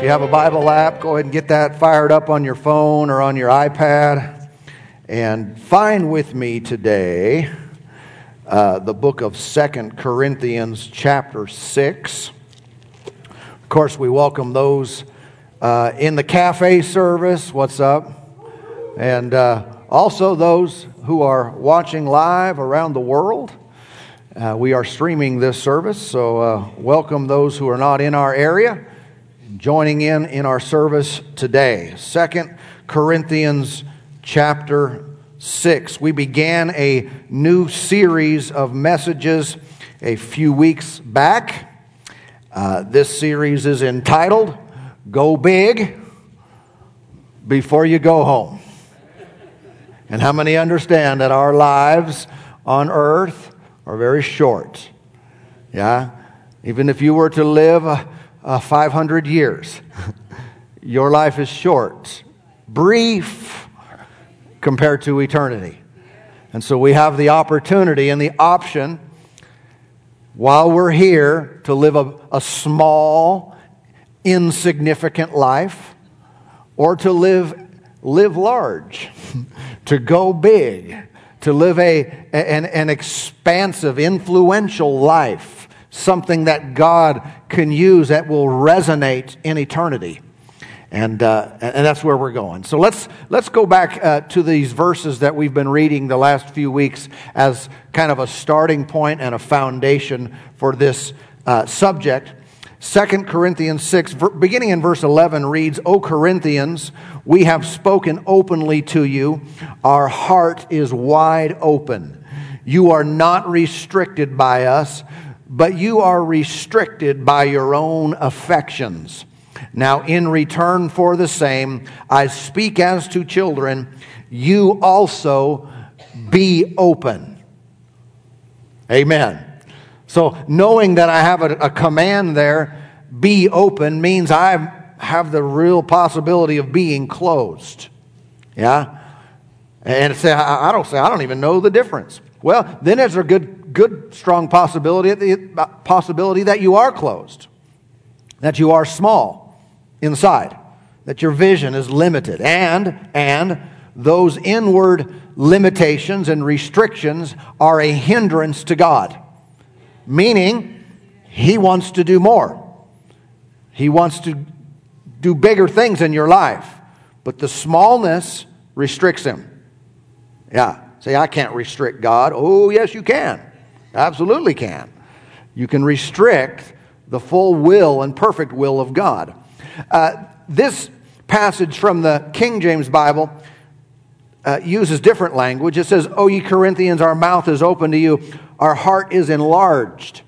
If you have a Bible app, go ahead and get that fired up on your phone or on your iPad. And find with me today uh, the book of Second Corinthians, chapter 6. Of course, we welcome those uh, in the cafe service. What's up? And uh, also those who are watching live around the world. Uh, we are streaming this service, so uh, welcome those who are not in our area joining in in our service today. Second Corinthians chapter 6. We began a new series of messages a few weeks back. Uh, this series is entitled Go Big Before You Go Home. And how many understand that our lives on earth are very short? Yeah? Even if you were to live uh, 500 years. Your life is short, brief compared to eternity. And so we have the opportunity and the option while we're here to live a, a small, insignificant life or to live, live large, to go big, to live a, an, an expansive, influential life something that God can use that will resonate in eternity. And, uh, and that's where we're going. So let's, let's go back uh, to these verses that we've been reading the last few weeks as kind of a starting point and a foundation for this uh, subject. 2 Corinthians 6, beginning in verse 11, reads, O Corinthians, we have spoken openly to you. Our heart is wide open. You are not restricted by us but you are restricted by your own affections. Now, in return for the same, I speak as to children, you also be open. Amen. So, knowing that I have a, a command there, be open, means I have the real possibility of being closed. Yeah? And say, I don't say, I don't even know the difference. Well, then there's a good good, strong possibility, possibility that you are closed, that you are small inside, that your vision is limited, and, and those inward limitations and restrictions are a hindrance to God, meaning He wants to do more. He wants to do bigger things in your life, but the smallness restricts Him. Yeah. Say, I can't restrict God. Oh, yes, you can. Absolutely can. You can restrict the full will and perfect will of God. Uh, this passage from the King James Bible uh, uses different language. It says, O ye Corinthians, our mouth is open to you, our heart is enlarged.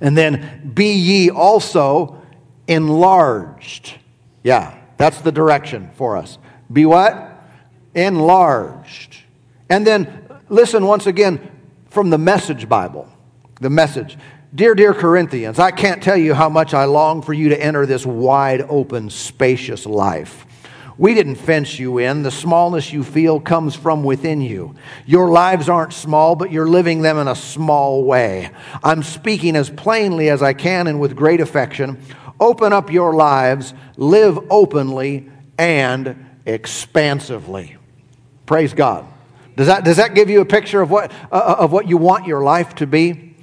And then, be ye also enlarged. Yeah, that's the direction for us. Be what? Enlarged. And then, listen once again, from the Message Bible. The Message. Dear, dear Corinthians, I can't tell you how much I long for you to enter this wide open, spacious life. We didn't fence you in. The smallness you feel comes from within you. Your lives aren't small, but you're living them in a small way. I'm speaking as plainly as I can and with great affection. Open up your lives, live openly and expansively. Praise God. Does that, does that give you a picture of what, uh, uh of what you want your life to be?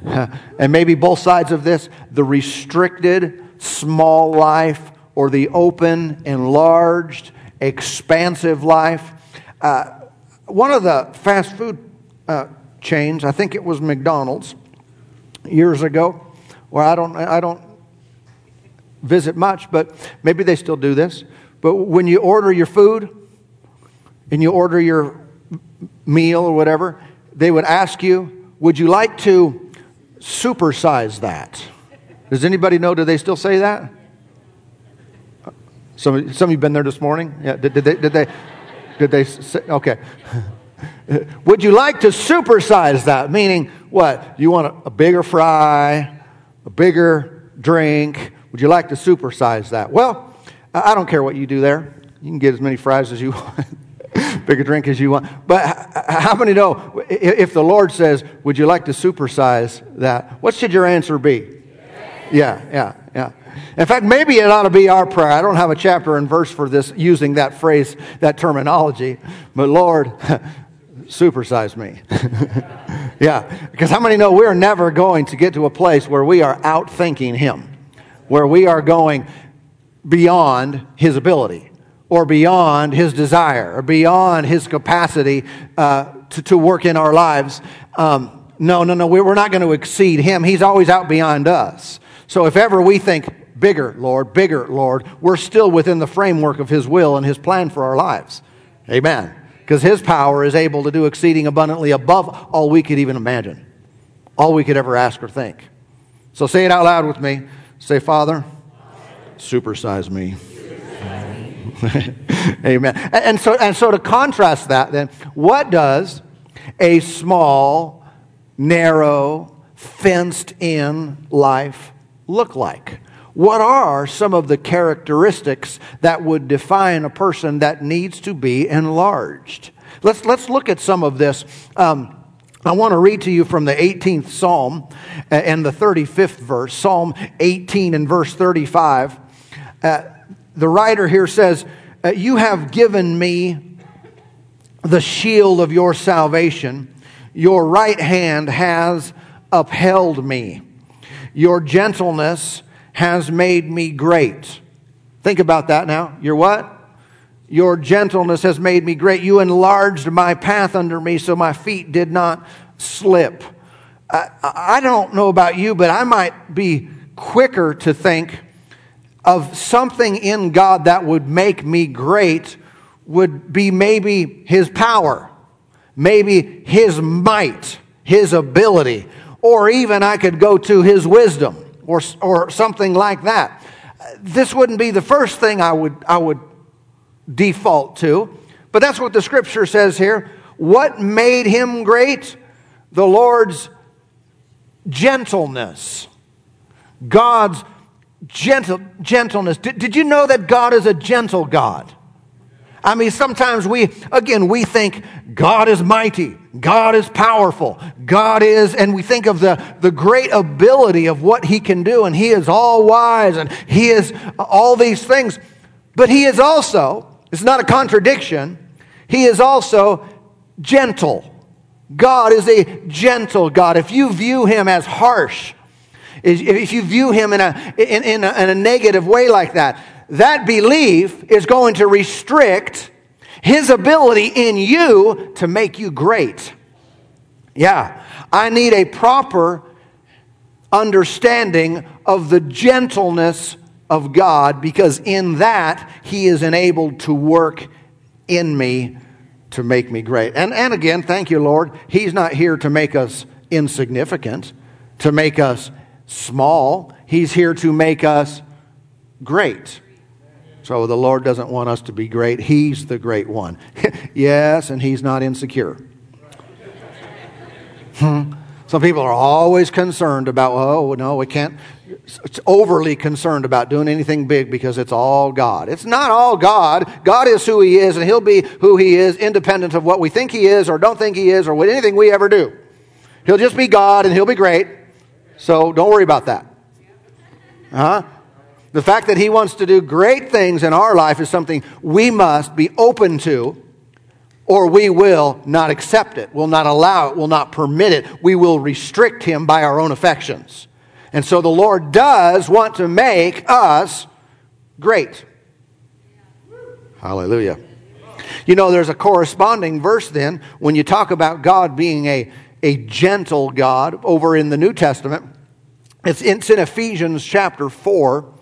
and maybe both sides of this the restricted, small life, or the open, enlarged, expansive life. Uh, one of the fast food uh, chains, I think it was McDonald's, years ago, where I don't, I don't visit much, but maybe they still do this. But when you order your food and you order your meal or whatever, they would ask you, Would you like to supersize that? Does anybody know? Do they still say that? Some, some of you been there this morning? Yeah, did, did they, did they, did they say, okay. Would you like to supersize that? Meaning, what? You want a, a bigger fry, a bigger drink? Would you like to supersize that? Well, I don't care what you do there. You can get as many fries as you want big a drink as you want. But how many know if the Lord says, Would you like to supersize that? What should your answer be? Yeah, yeah, yeah. In fact, maybe it ought to be our prayer. I don't have a chapter and verse for this using that phrase, that terminology, but Lord, supersize me. yeah, because how many know we're never going to get to a place where we are outthinking Him, where we are going beyond His ability or beyond His desire or beyond His capacity uh, to, to work in our lives. Um, no, no, no, we're not going to exceed Him. He's always out beyond us. So if ever we think, bigger, Lord, bigger, Lord, we're still within the framework of His will and His plan for our lives. Amen because his power is able to do exceeding abundantly above all we could even imagine, all we could ever ask or think. So say it out loud with me. Say, Father, supersize me. Amen. And so, and so to contrast that, then, what does a small, narrow, fenced in life look like? What are some of the characteristics that would define a person that needs to be enlarged? Let's, let's look at some of this. Um, I want to read to you from the 18th Psalm and the 35th verse, Psalm 18 and verse 35. Uh, the writer here says, uh, You have given me the shield of your salvation. Your right hand has upheld me. Your gentleness has made me great. Think about that now. Your what? Your gentleness has made me great. You enlarged my path under me so my feet did not slip. I, I don't know about you, but I might be quicker to think of something in God that would make me great would be maybe His power, maybe His might, His ability, or even I could go to His wisdom or, or something like that. This wouldn't be the first thing I would, I would default to, but that's what the scripture says here. What made him great? The Lord's gentleness. God's gentle, gentleness. Did, did you know that God is a gentle God? I mean, sometimes we, again, we think God is mighty, God is powerful, God is, and we think of the, the great ability of what He can do, and He is all wise, and He is all these things. But He is also, it's not a contradiction, He is also gentle. God is a gentle God. If you view Him as harsh, if you view Him in a, in, in a, in a negative way like that, that belief is going to restrict his ability in you to make you great. Yeah, I need a proper understanding of the gentleness of God because in that he is enabled to work in me to make me great. And, and again, thank you, Lord. He's not here to make us insignificant, to make us small. He's here to make us great. So the Lord doesn't want us to be great. He's the great one. yes, and He's not insecure. Hmm. Some people are always concerned about, oh, no, we can't. It's overly concerned about doing anything big because it's all God. It's not all God. God is who He is, and He'll be who He is, independent of what we think He is or don't think He is or what anything we ever do. He'll just be God and He'll be great. So don't worry about that. Huh? The fact that He wants to do great things in our life is something we must be open to, or we will not accept it, will not allow it, will not permit it. We will restrict Him by our own affections. And so the Lord does want to make us great. Hallelujah. You know, there's a corresponding verse then when you talk about God being a, a gentle God over in the New Testament. It's in, it's in Ephesians chapter 4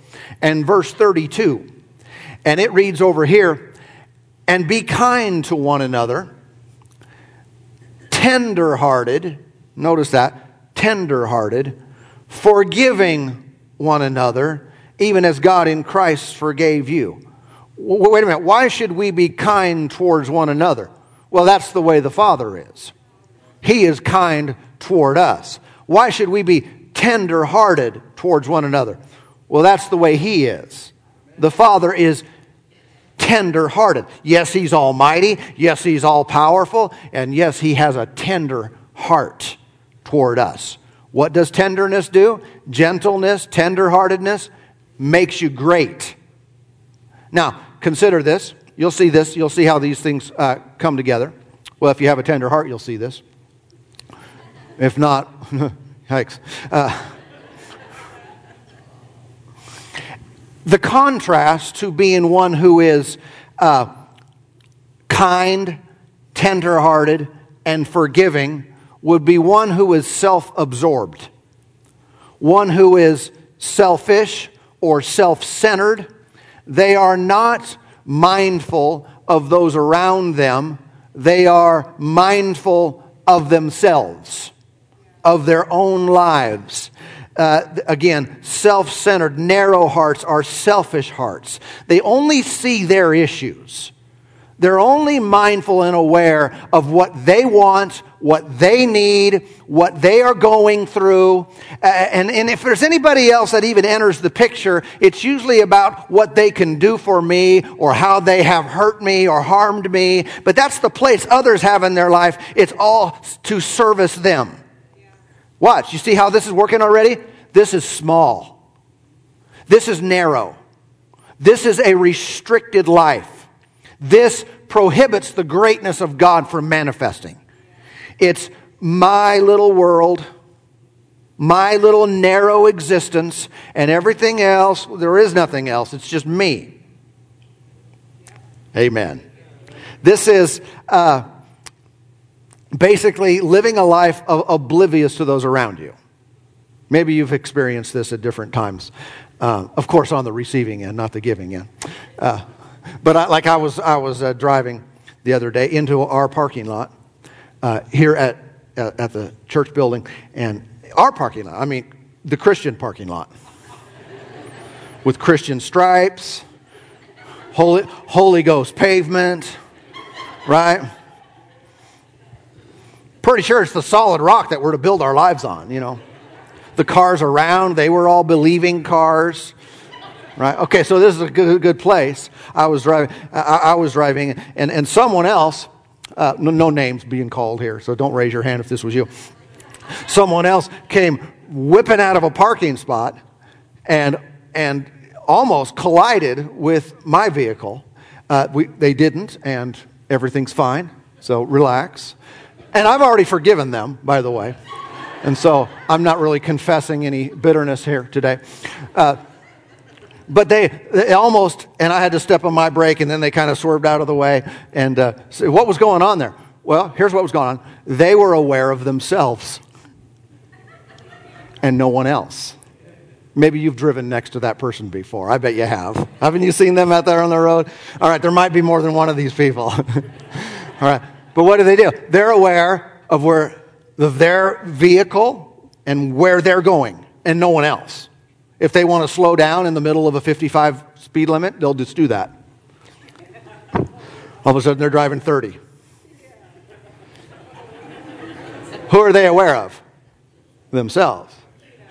and verse 32. And it reads over here, and be kind to one another, tender hearted, notice that, tender hearted, forgiving one another, even as God in Christ forgave you. Wait a minute, why should we be kind towards one another? Well, that's the way the Father is. He is kind toward us. Why should we be tender hearted towards one another? Well, that's the way He is. The Father is tender hearted. Yes, He's almighty. Yes, He's all powerful. And yes, He has a tender heart toward us. What does tenderness do? Gentleness, tender heartedness. makes you great. Now, consider this. You'll see this. You'll see how these things uh, come together. Well, if you have a tender heart, you'll see this. If not, yikes. Uh, the contrast to being one who is uh, kind, tenderhearted, and forgiving would be one who is self absorbed, one who is selfish or self centered. They are not mindful of those around them, they are mindful of themselves, of their own lives. Uh, again, self centered, narrow hearts are selfish hearts. They only see their issues. They're only mindful and aware of what they want, what they need, what they are going through. and, and if there's anybody else that even enters the picture, it's usually about what they can do for me or how they have hurt me or harmed me. But that's the place others have in their life. It's all to service them. Watch. You see how this is working already? This is small. This is narrow. This is a restricted life. This prohibits the greatness of God from manifesting. It's my little world, my little narrow existence, and everything else, there is nothing else. It's just me. Amen. This is uh, basically living a life of oblivious to those around you. Maybe you've experienced this at different times. Uh, of course, on the receiving end, not the giving end. Uh, but I, like I was, I was uh, driving the other day into our parking lot uh, here at, at the church building, and our parking lot, I mean, the Christian parking lot, with Christian stripes, Holy, Holy Ghost pavement, right? Pretty sure it's the solid rock that we're to build our lives on, you know. The cars around, they were all believing cars right? Okay, so this is a good, good place. I was driving, I, I was driving, and, and someone else, uh, no, no names being called here, so don't raise your hand if this was you. Someone else came whipping out of a parking spot and, and almost collided with my vehicle. Uh, we, they didn't, and everything's fine, so relax. And I've already forgiven them, by the way. And so I'm not really confessing any bitterness here today. Uh, but they, they, almost, and I had to step on my brake, and then they kind of swerved out of the way. And uh, so what was going on there? Well, here's what was going on they were aware of themselves and no one else. Maybe you've driven next to that person before. I bet you have. Haven't you seen them out there on the road? All right, there might be more than one of these people. All right, but what do they do? They're aware of where their vehicle and where they're going, and no one else. If they want to slow down in the middle of a 55 speed limit, they'll just do that. All of a sudden, they're driving 30. Who are they aware of? Themselves.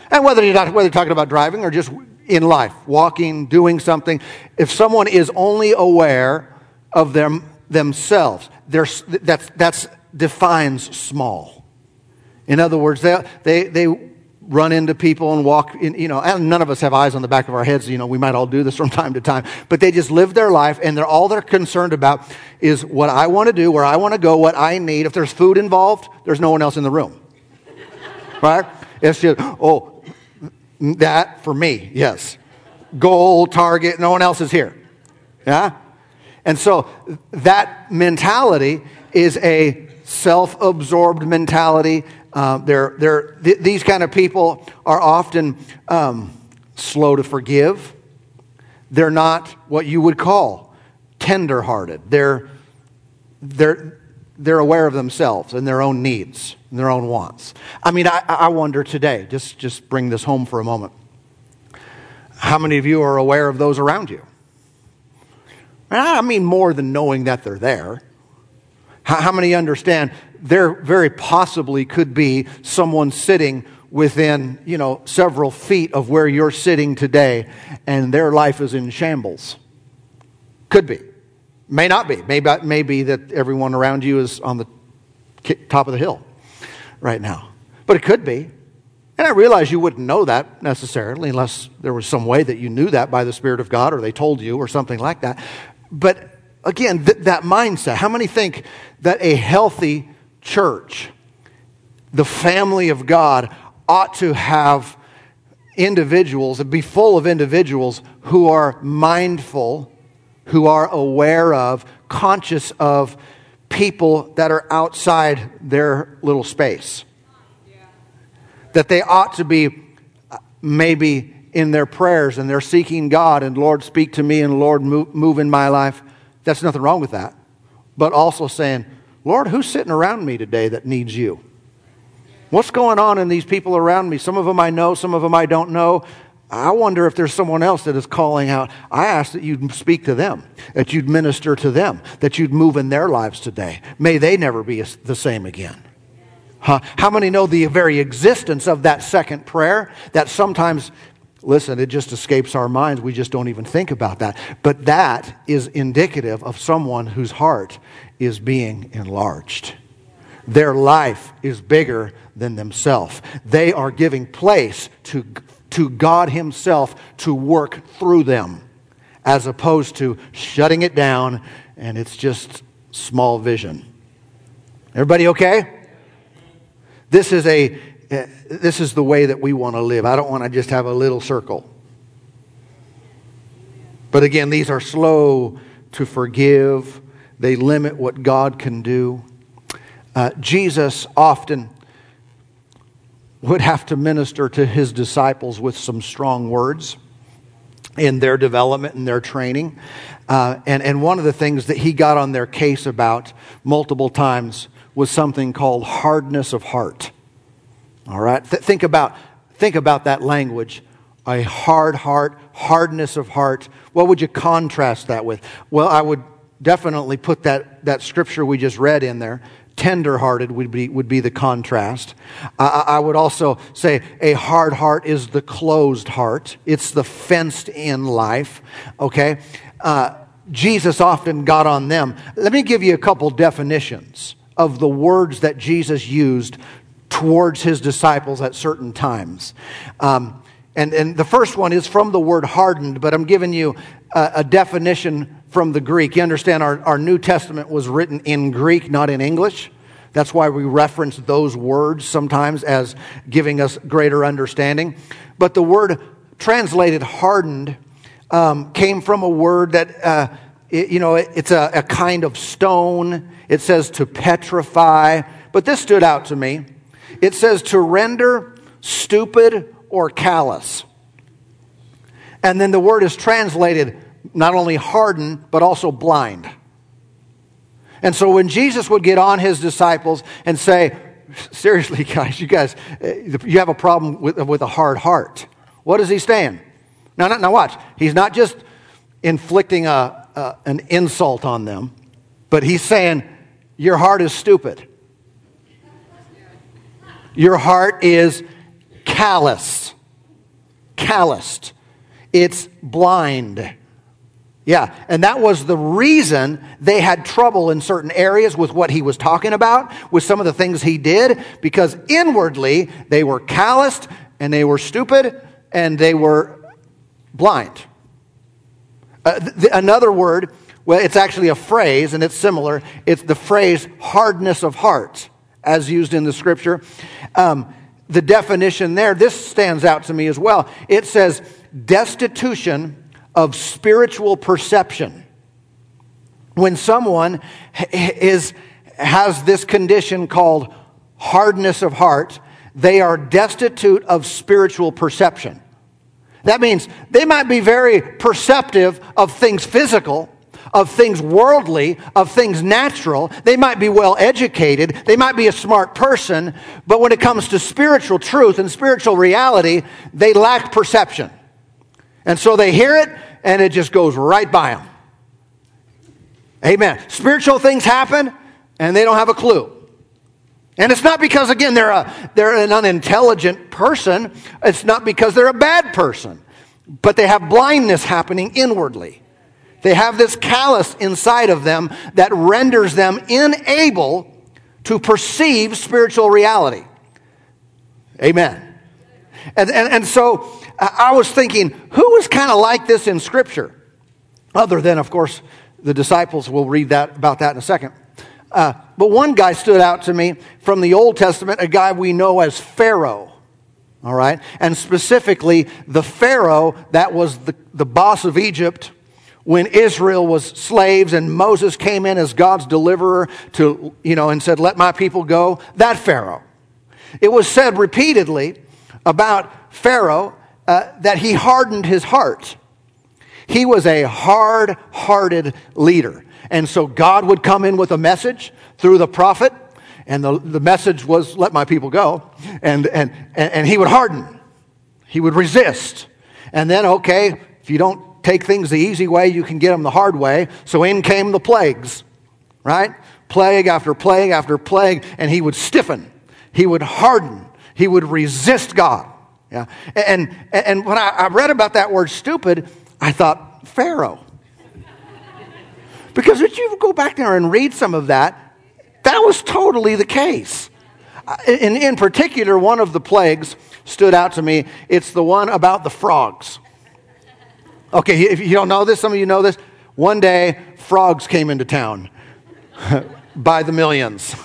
And whether you're, not, whether you're talking about driving or just in life, walking, doing something, if someone is only aware of them themselves, that's, that's defines small. In other words, they, they, they run into people and walk in, you know, and none of us have eyes on the back of our heads, you know, we might all do this from time to time, but they just live their life and they're all they're concerned about is what I want to do, where I want to go, what I need. If there's food involved, there's no one else in the room. right? It's just, oh, that for me, yes. Goal, target, no one else is here. Yeah? And so that mentality is a self absorbed mentality uh, they're, they're, th- these kind of people are often um, slow to forgive. They're not what you would call tenderhearted. They're, they're, they're aware of themselves and their own needs and their own wants. I mean, I, I wonder today, just, just bring this home for a moment. How many of you are aware of those around you? I mean, more than knowing that they're there. How, how many understand there very possibly could be someone sitting within, you know, several feet of where you're sitting today and their life is in shambles? Could be. May not be. Maybe, may be that everyone around you is on the top of the hill right now. But it could be. And I realize you wouldn't know that necessarily unless there was some way that you knew that by the Spirit of God or they told you or something like that. But again, th- that mindset, how many think that a healthy church, the family of God, ought to have individuals, and be full of individuals who are mindful, who are aware of, conscious of people that are outside their little space. That they ought to be uh, maybe in their prayers and they're seeking God and Lord, speak to me and Lord, move, move in my life. That's nothing wrong with that. But also saying, Lord, who's sitting around me today that needs you? What's going on in these people around me? Some of them I know, some of them I don't know. I wonder if there's someone else that is calling out. I ask that you'd speak to them, that you'd minister to them, that you'd move in their lives today. May they never be the same again. Huh? How many know the very existence of that second prayer? That sometimes, listen, it just escapes our minds. We just don't even think about that. But that is indicative of someone whose heart is being enlarged. Their life is bigger than themselves. They are giving place to, to God Himself to work through them, as opposed to shutting it down and it's just small vision. Everybody okay? This is a this is the way that we want to live. I don't want to just have a little circle. But again, these are slow to forgive. They limit what God can do. Uh, Jesus often would have to minister to his disciples with some strong words in their development and their training. Uh, and, and one of the things that he got on their case about multiple times was something called hardness of heart. All right? Th- think, about, think about that language. A hard heart, hardness of heart. What would you contrast that with? Well, I would definitely put that, that scripture we just read in there tenderhearted would be, would be the contrast. I, I would also say a hard heart is the closed heart, it's the fenced in life, okay? Uh, Jesus often got on them. Let me give you a couple definitions of the words that Jesus used towards his disciples at certain times. Um, and, and the first one is from the word hardened, but I'm giving you a, a definition from the Greek. You understand our, our New Testament was written in Greek, not in English. That's why we reference those words sometimes as giving us greater understanding. But the word translated hardened um, came from a word that, uh, it, you know, it, it's a, a kind of stone. It says to petrify. But this stood out to me. It says to render stupid or callous. And then the word is translated not only hardened, but also blind. And so when Jesus would get on his disciples and say, Seriously, guys, you guys, eh, you have a problem with, with a hard heart. What is he saying? Now, now watch. He's not just inflicting a, a, an insult on them, but he's saying, Your heart is stupid. Your heart is callous. Calloused. It's blind. Yeah, and that was the reason they had trouble in certain areas with what he was talking about, with some of the things he did, because inwardly they were calloused and they were stupid and they were blind. Uh, th- another word, well, it's actually a phrase and it's similar. It's the phrase hardness of heart, as used in the scripture. Um, the definition there, this stands out to me as well. It says destitution of spiritual perception. When someone is, has this condition called hardness of heart, they are destitute of spiritual perception. That means they might be very perceptive of things physical, of things worldly, of things natural. They might be well educated. They might be a smart person. But when it comes to spiritual truth and spiritual reality, they lack perception. And so they hear it and it just goes right by them. Amen. Spiritual things happen and they don't have a clue. And it's not because, again, they're, a, they're an unintelligent person. It's not because they're a bad person. But they have blindness happening inwardly. They have this callous inside of them that renders them unable to perceive spiritual reality. Amen. And, and, and so I was thinking, who was kind of like this in Scripture? Other than, of course, the disciples. We'll read that, about that in a second. Uh, but one guy stood out to me from the Old Testament, a guy we know as Pharaoh. All right? And specifically, the Pharaoh that was the, the boss of Egypt when Israel was slaves and Moses came in as God's deliverer to, you know, and said, Let my people go. That Pharaoh. It was said repeatedly about Pharaoh uh, that he hardened his heart. He was a hard hearted leader. And so God would come in with a message through the prophet, and the, the message was, Let my people go. And, and, and he would harden, he would resist. And then, okay, if you don't take things the easy way, you can get them the hard way. So in came the plagues, right? Plague after plague after plague, and he would stiffen, he would harden, he would resist God. Yeah. And, and when I read about that word stupid, I thought, Pharaoh. Because if you go back there and read some of that, that was totally the case. In, in particular, one of the plagues stood out to me. It's the one about the frogs. Okay, if you don't know this, some of you know this. One day, frogs came into town by the millions.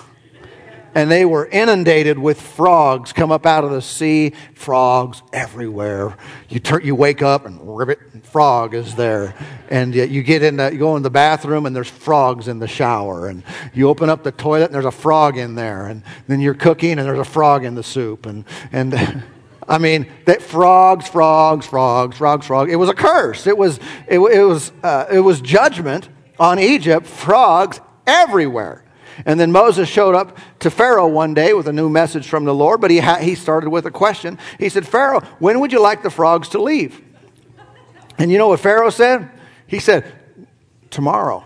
And they were inundated with frogs come up out of the sea. Frogs everywhere. You, turn, you wake up and ribbit frog is there. And you get in the, you go in the bathroom and there's frogs in the shower. And you open up the toilet and there's a frog in there. And then you're cooking and there's a frog in the soup. And, and I mean, that frogs, frogs, frogs, frogs, frogs. It was a curse. It was, it, it was, uh, it was judgment on Egypt. Frogs everywhere. And then Moses showed up to Pharaoh one day with a new message from the Lord, but he, ha- he started with a question. He said, Pharaoh, when would you like the frogs to leave? And you know what Pharaoh said? He said, Tomorrow.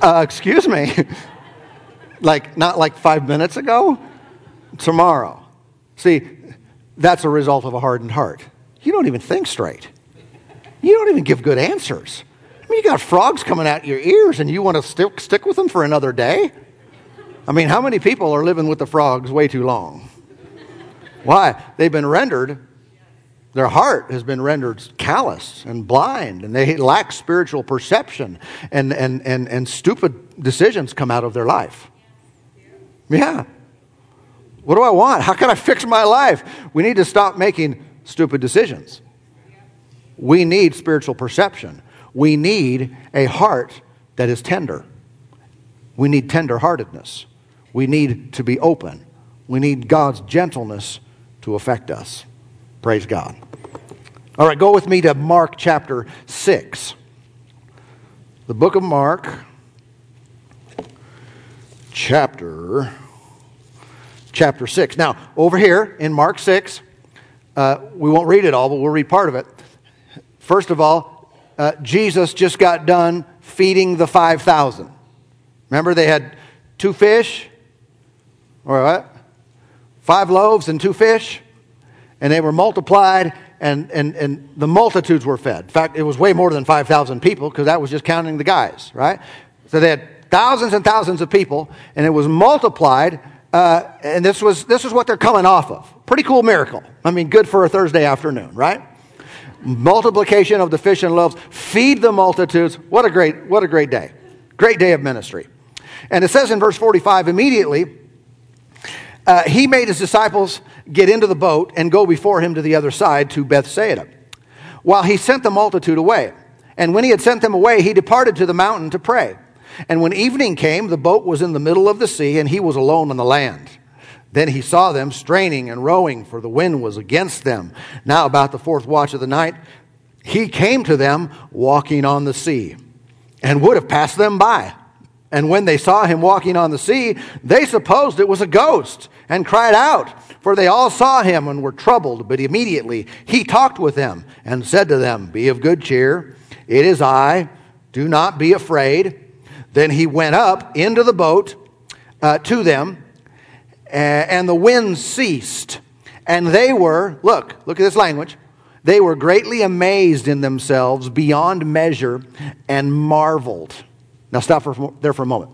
Uh, excuse me. like, not like five minutes ago? Tomorrow. See, that's a result of a hardened heart. You don't even think straight. You don't even give good answers. I mean, you got frogs coming out your ears and you want to stick, stick with them for another day? I mean, how many people are living with the frogs way too long? Why? They've been rendered, their heart has been rendered callous and blind, and they lack spiritual perception, and, and, and, and stupid decisions come out of their life. Yeah. What do I want? How can I fix my life? We need to stop making stupid decisions. We need spiritual perception. We need a heart that is tender. We need tenderheartedness. We need to be open. We need God's gentleness to affect us. Praise God. All right, go with me to Mark chapter 6. The book of Mark, chapter chapter 6. Now, over here in Mark 6, uh, we won't read it all, but we'll read part of it. First of all, uh, Jesus just got done feeding the 5,000. Remember, they had two fish, or what? Five loaves and two fish, and they were multiplied, and, and, and the multitudes were fed. In fact, it was way more than 5,000 people because that was just counting the guys, right? So they had thousands and thousands of people, and it was multiplied. Uh, and this was, this was what they're coming off of. Pretty cool miracle. I mean, good for a Thursday afternoon, right? multiplication of the fish and loaves, feed the multitudes. What a great, what a great day. Great day of ministry. And it says in verse 45 immediately, uh, he made his disciples get into the boat and go before him to the other side to Bethsaida, while he sent the multitude away. And when he had sent them away, he departed to the mountain to pray. And when evening came, the boat was in the middle of the sea, and he was alone on the land. Then he saw them straining and rowing, for the wind was against them. Now, about the fourth watch of the night, he came to them walking on the sea and would have passed them by. And when they saw him walking on the sea, they supposed it was a ghost and cried out, for they all saw him and were troubled. But immediately he talked with them and said to them, Be of good cheer, it is I, do not be afraid. Then he went up into the boat uh, to them and the wind ceased. And they were, look, look at this language. They were greatly amazed in themselves beyond measure and marveled. Now, stop for, there for a moment.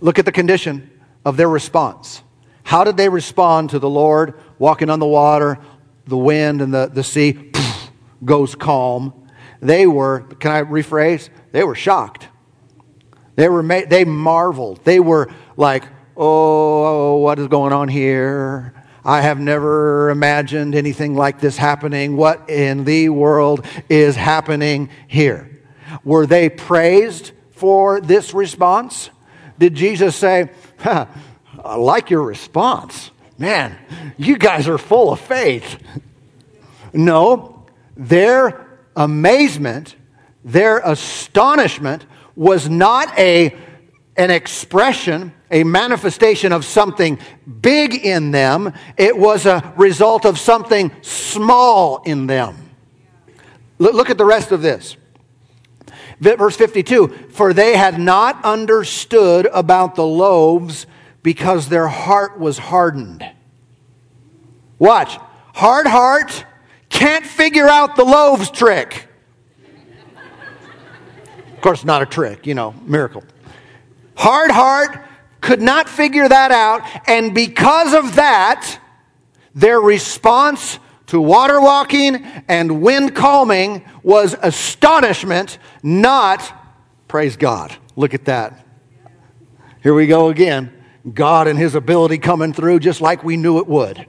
Look at the condition of their response. How did they respond to the Lord walking on the water, the wind, and the, the sea poof, goes calm? They were, can I rephrase? They were shocked. They, were ma- they marveled. They were like, oh, what is going on here? I have never imagined anything like this happening. What in the world is happening here? Were they praised for this response? Did Jesus say, I like your response? Man, you guys are full of faith. No, their amazement, their astonishment was not a, an expression a manifestation of something big in them, it was a result of something small in them. Look at the rest of this. Verse 52 For they had not understood about the loaves because their heart was hardened. Watch. Hard heart can't figure out the loaves trick. Course, not a trick, you know, miracle. Hard heart could not figure that out, and because of that, their response to water walking and wind calming was astonishment, not praise God. Look at that. Here we go again. God and His ability coming through just like we knew it would.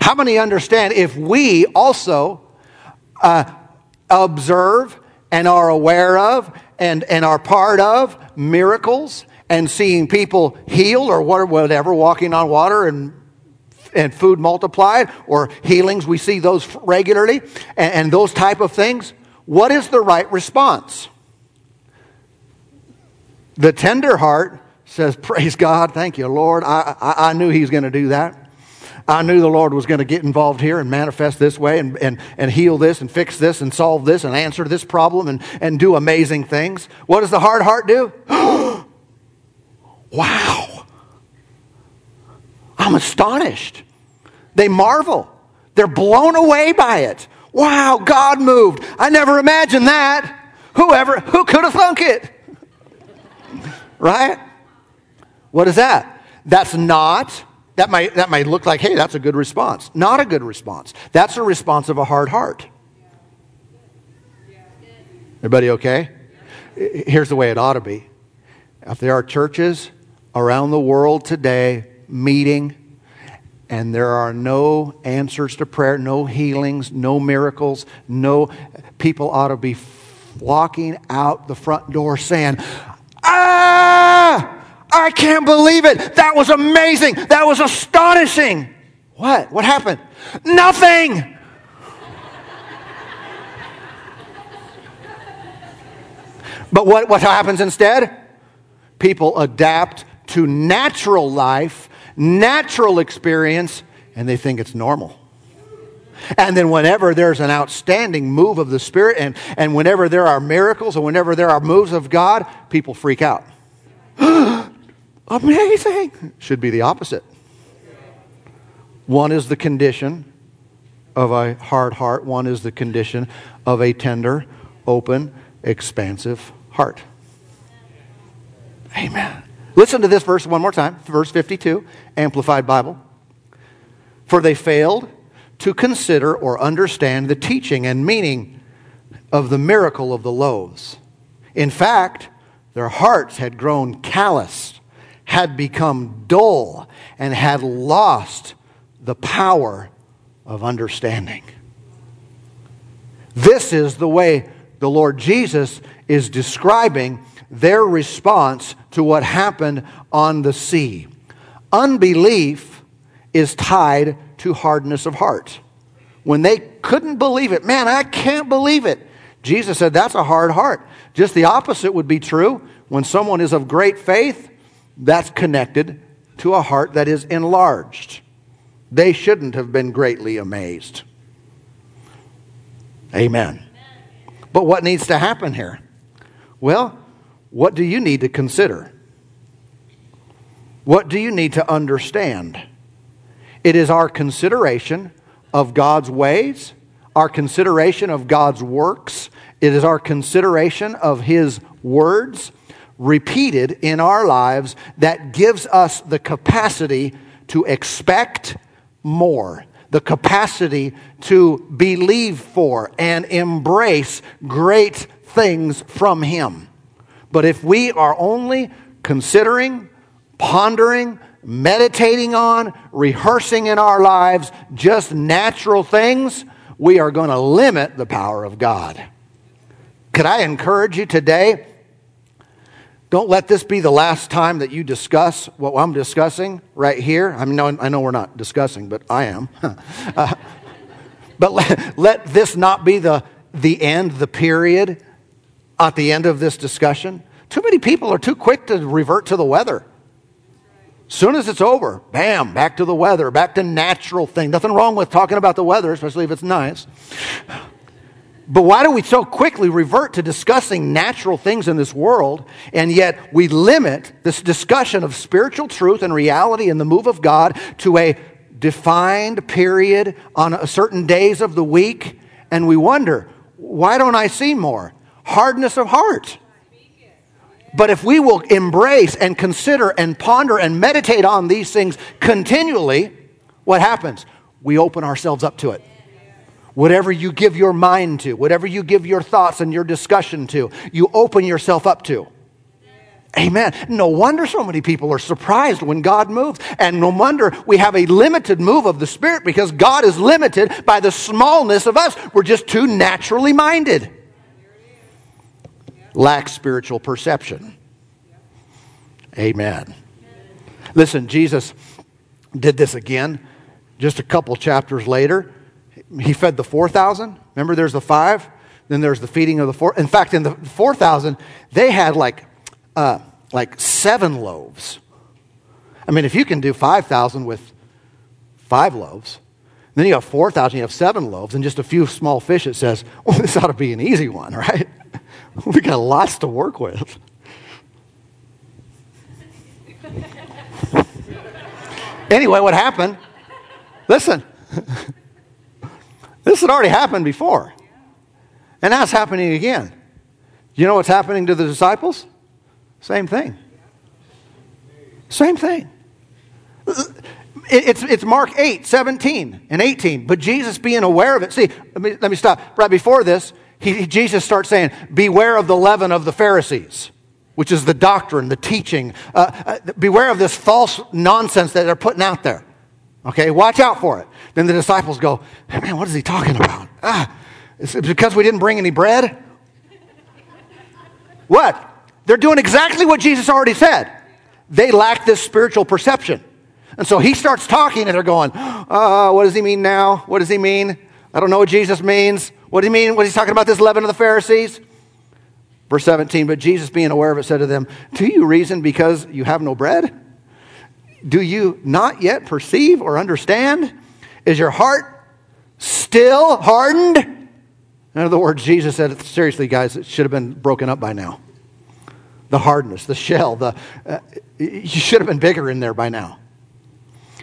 How many understand if we also uh, observe and are aware of and, and are part of miracles and seeing people healed or whatever, walking on water and and food multiplied or healings. We see those regularly and, and, those type of things. What is the right response? The tender heart says praise god thank you lord. I, I, I knew he was going to do that I knew the Lord was going to get involved here and manifest this way and, and, and heal this and fix this and solve this and answer this problem and, and do amazing things. What does the hard heart do? wow. I'm astonished. They marvel. They're blown away by it. Wow, God moved. I never imagined that. Whoever, who could have thunk it? right? What is that? That's not that might, that might look like, hey, that's a good response. Not a good response. That's a response of a hard heart. Everybody okay? Here's the way it ought to be. If there are churches around the world today meeting and there are no answers to prayer, no healings, no miracles, no people ought to be flocking out the front door saying, Ah! I can't believe it. That was amazing. That was astonishing. What? What happened? Nothing. but what, what happens instead? People adapt to natural life, natural experience, and they think it's normal. And then, whenever there's an outstanding move of the Spirit, and, and whenever there are miracles, and whenever there are moves of God, people freak out. Amazing. Should be the opposite. One is the condition of a hard heart, one is the condition of a tender, open, expansive heart. Amen. Listen to this verse one more time, verse 52, Amplified Bible. For they failed to consider or understand the teaching and meaning of the miracle of the loaves. In fact, their hearts had grown calloused had become dull and had lost the power of understanding. This is the way the Lord Jesus is describing their response to what happened on the sea. Unbelief is tied to hardness of heart. When they couldn't believe it, man, I can't believe it. Jesus said that's a hard heart. Just the opposite would be true. When someone is of great faith, that's connected to a heart that is enlarged. They shouldn't have been greatly amazed. Amen. But what needs to happen here? Well, what do you need to consider? What do you need to understand? It is our consideration of God's ways, our consideration of God's works, it is our consideration of His words repeated in our lives that gives us the capacity to expect more, the capacity to believe for and embrace great things from Him. But if we are only considering, pondering, meditating on, rehearsing in our lives just natural things, we are going to limit the power of God. Could I encourage you today? Don't let this be the last time that you discuss what I'm discussing right here. I mean, I know we're not discussing, but I am. uh, but let, let this not be the, the end, the period at the end of this discussion. Too many people are too quick to revert to the weather. Soon as it's over, bam, back to the weather, back to natural thing. Nothing wrong with talking about the weather, especially if it's nice. But why do we so quickly revert to discussing natural things in this world, and yet we limit this discussion of spiritual truth and reality and the move of God to a defined period on certain days of the week? And we wonder, why don't I see more? Hardness of heart. But if we will embrace and consider and ponder and meditate on these things continually, what happens? We open ourselves up to it. Whatever you give your mind to, whatever you give your thoughts and your discussion to, you open yourself up to. Amen. No wonder so many people are surprised when God moves. And no wonder we have a limited move of the Spirit because God is limited by the smallness of us. We're just too naturally minded. Lack spiritual perception. Amen. Listen, Jesus did this again just a couple chapters later he fed the 4,000. Remember, there's the five, then there's the feeding of the four. In fact, in the 4,000, they had like, uh, like seven loaves. I mean, if you can do 5,000 with five loaves, then you have 4,000, you have seven loaves, and just a few small fish, it says, well, this ought to be an easy one, right? we got lots to work with. anyway, what happened? Listen. This had already happened before. And now it's happening again. You know what's happening to the disciples? Same thing. Same thing. It's, it's Mark 8, 17 and 18. But Jesus being aware of it. See, let me, let me stop. Right before this, he, Jesus starts saying, Beware of the leaven of the Pharisees, which is the doctrine, the teaching. Uh, uh, beware of this false nonsense that they're putting out there. Okay, watch out for it. Then the disciples go, Man, what is he talking about? Ah, because we didn't bring any bread? What? They're doing exactly what Jesus already said. They lack this spiritual perception. And so he starts talking, and they're going, uh, What does he mean now? What does he mean? I don't know what Jesus means. What do you mean? What he's talking about this leaven of the Pharisees? Verse 17, but Jesus, being aware of it, said to them, Do you reason because you have no bread? Do you not yet perceive or understand? Is your heart still hardened? In other words, Jesus said, seriously, guys, it should have been broken up by now. The hardness, the shell, the, uh, you should have been bigger in there by now.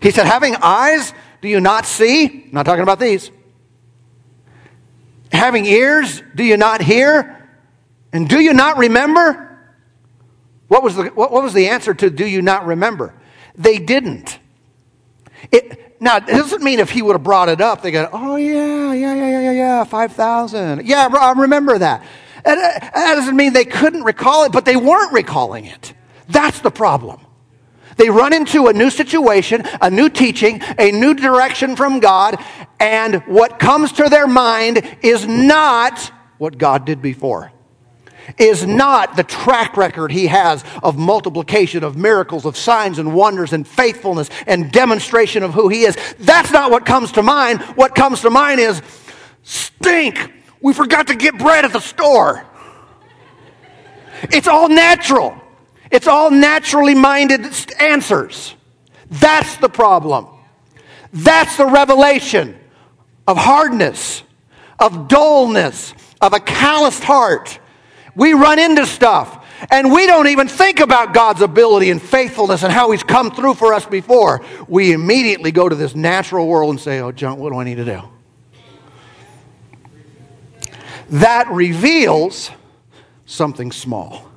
He said, having eyes, do you not see? Not talking about these. Having ears, do you not hear? And do you not remember? What was the, what was the answer to do you not remember? They didn't. It, now, it doesn't mean if he would have brought it up, they go, oh, yeah, yeah, yeah, yeah, yeah, yeah, 5,000. Yeah, I remember that. And uh, that doesn't mean they couldn't recall it, but they weren't recalling it. That's the problem. They run into a new situation, a new teaching, a new direction from God, and what comes to their mind is not what God did before is not the track record he has of multiplication, of miracles, of signs and wonders and faithfulness and demonstration of who he is. That's not what comes to mind. What comes to mind is stink. We forgot to get bread at the store. It's all natural. It's all naturally minded answers. That's the problem. That's the revelation of hardness, of dullness, of a calloused heart we run into stuff and we don't even think about God's ability and faithfulness and how He's come through for us before. We immediately go to this natural world and say, Oh, John, what do I need to do? That reveals something small.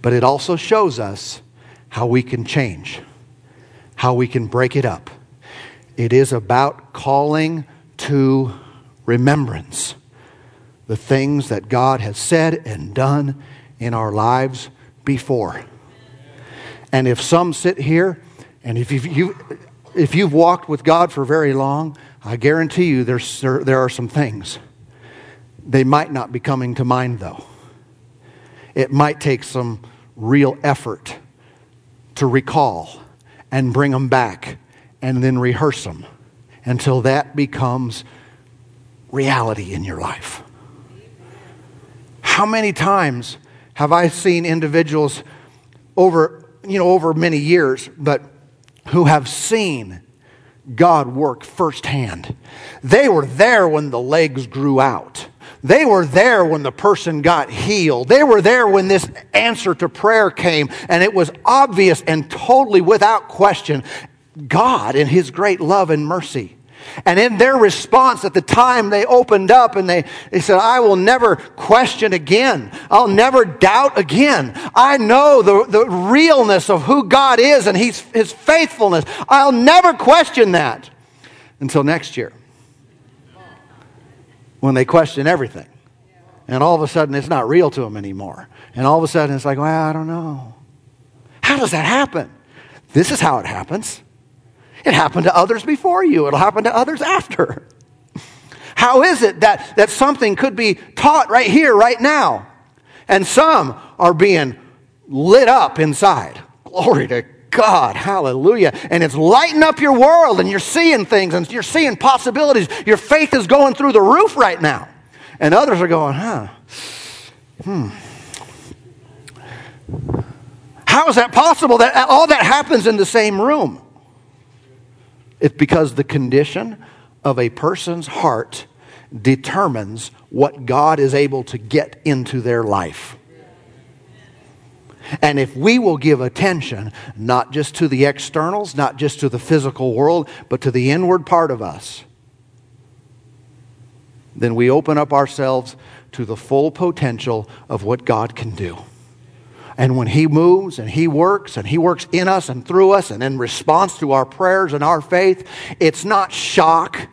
but it also shows us how we can change, how we can break it up. It is about calling to remembrance the things that God has said and done in our lives before. And if some sit here, and if you've, you, if you've walked with God for very long, I guarantee you there's, there, there are some things. They might not be coming to mind, though. It might take some real effort to recall and bring them back and then rehearse them until that becomes reality in your life. How many times have I seen individuals over, you know, over many years, but who have seen God work firsthand? They were there when the legs grew out. They were there when the person got healed. They were there when this answer to prayer came, and it was obvious and totally without question God in His great love and mercy and in their response at the time, they opened up and they, they said, I will never question again. I'll never doubt again. I know the, the realness of who God is and his, his faithfulness. I'll never question that until next year when they question everything. And all of a sudden, it's not real to them anymore. And all of a sudden, it's like, well, I don't know. How does that happen? This is how it happens. It happened to others before you, it'll happen to others after. How is it that, that something could be taught right here, right now? And some are being lit up inside. Glory to God. Hallelujah. And it's lighting up your world, and you're seeing things, and you're seeing possibilities. Your faith is going through the roof right now. And others are going, huh, hmm. How is that possible that all that happens in the same room? It's because the condition of a person's heart determines what God is able to get into their life. And if we will give attention not just to the externals, not just to the physical world, but to the inward part of us, then we open up ourselves to the full potential of what God can do. And when He moves and He works and He works in us and through us and in response to our prayers and our faith, it's not shock.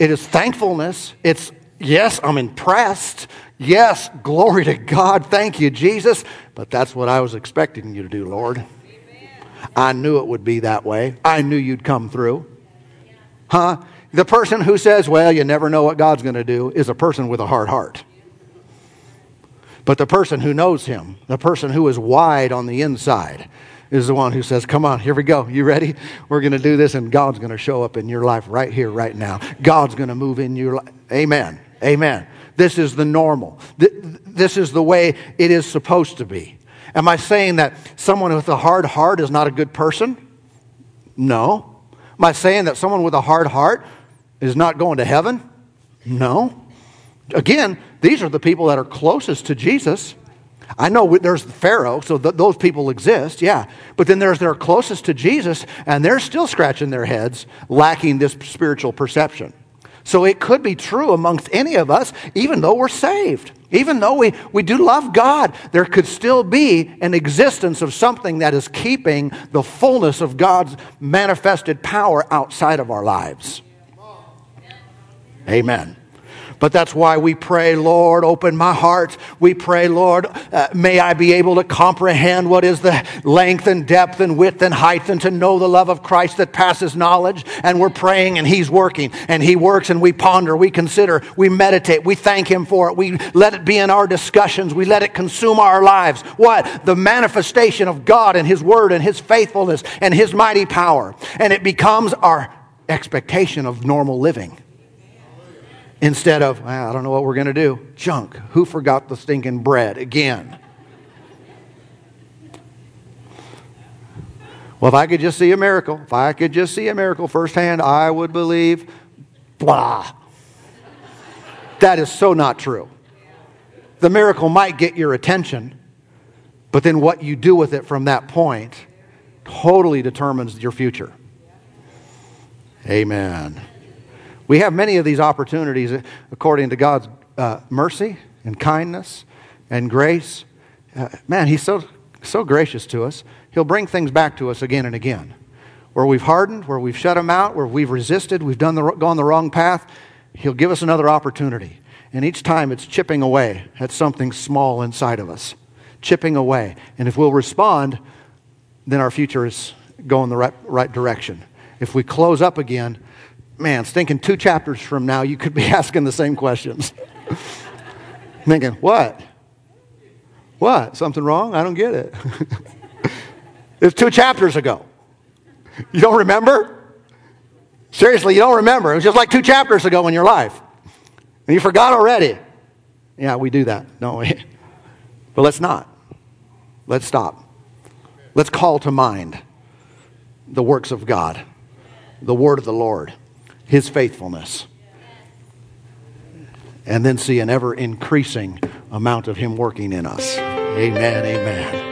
It is thankfulness. It's, yes, I'm impressed. Yes, glory to God. Thank you, Jesus. But that's what I was expecting you to do, Lord. I knew it would be that way. I knew you'd come through. Huh? The person who says, well, you never know what God's going to do, is a person with a hard heart. But the person who knows him, the person who is wide on the inside, is the one who says, Come on, here we go. You ready? We're going to do this, and God's going to show up in your life right here, right now. God's going to move in your life. Amen. Amen. This is the normal. This is the way it is supposed to be. Am I saying that someone with a hard heart is not a good person? No. Am I saying that someone with a hard heart is not going to heaven? No. Again, these are the people that are closest to Jesus. I know there's Pharaoh, so th- those people exist, yeah. But then there's their closest to Jesus, and they're still scratching their heads, lacking this spiritual perception. So it could be true amongst any of us, even though we're saved. Even though we, we do love God, there could still be an existence of something that is keeping the fullness of God's manifested power outside of our lives. Amen. But that's why we pray, Lord, open my heart. We pray, Lord, uh, may I be able to comprehend what is the length and depth and width and height and to know the love of Christ that passes knowledge. And we're praying and He's working and He works and we ponder, we consider, we meditate, we thank Him for it. We let it be in our discussions. We let it consume our lives. What? The manifestation of God and His Word and His faithfulness and His mighty power. And it becomes our expectation of normal living instead of, I don't know what we're going to do. Junk. Who forgot the stinking bread again? Well, if I could just see a miracle, if I could just see a miracle firsthand, I would believe. Blah. That is so not true. The miracle might get your attention, but then what you do with it from that point totally determines your future. Amen. We have many of these opportunities according to God's uh, mercy and kindness and grace uh, man, He's so, so gracious to us. He'll bring things back to us again and again. Where we've hardened, where we've shut Him out, where we've resisted, we've done the, gone the wrong path, He'll give us another opportunity. And each time it's chipping away at something small inside of us, chipping away. And if we'll respond, then our future is going the right, right direction. If we close up again, man, thinking two chapters from now, you could be asking the same questions. thinking, what? What? Something wrong? I don't get it. it's two chapters ago. You don't remember? Seriously, you don't remember. It was just like two chapters ago in your life. And you forgot already. Yeah, we do that, don't we? But let's not. Let's stop. Let's call to mind the works of God, the word of the Lord, his faithfulness, and then see an ever increasing amount of him working in us. Amen, amen.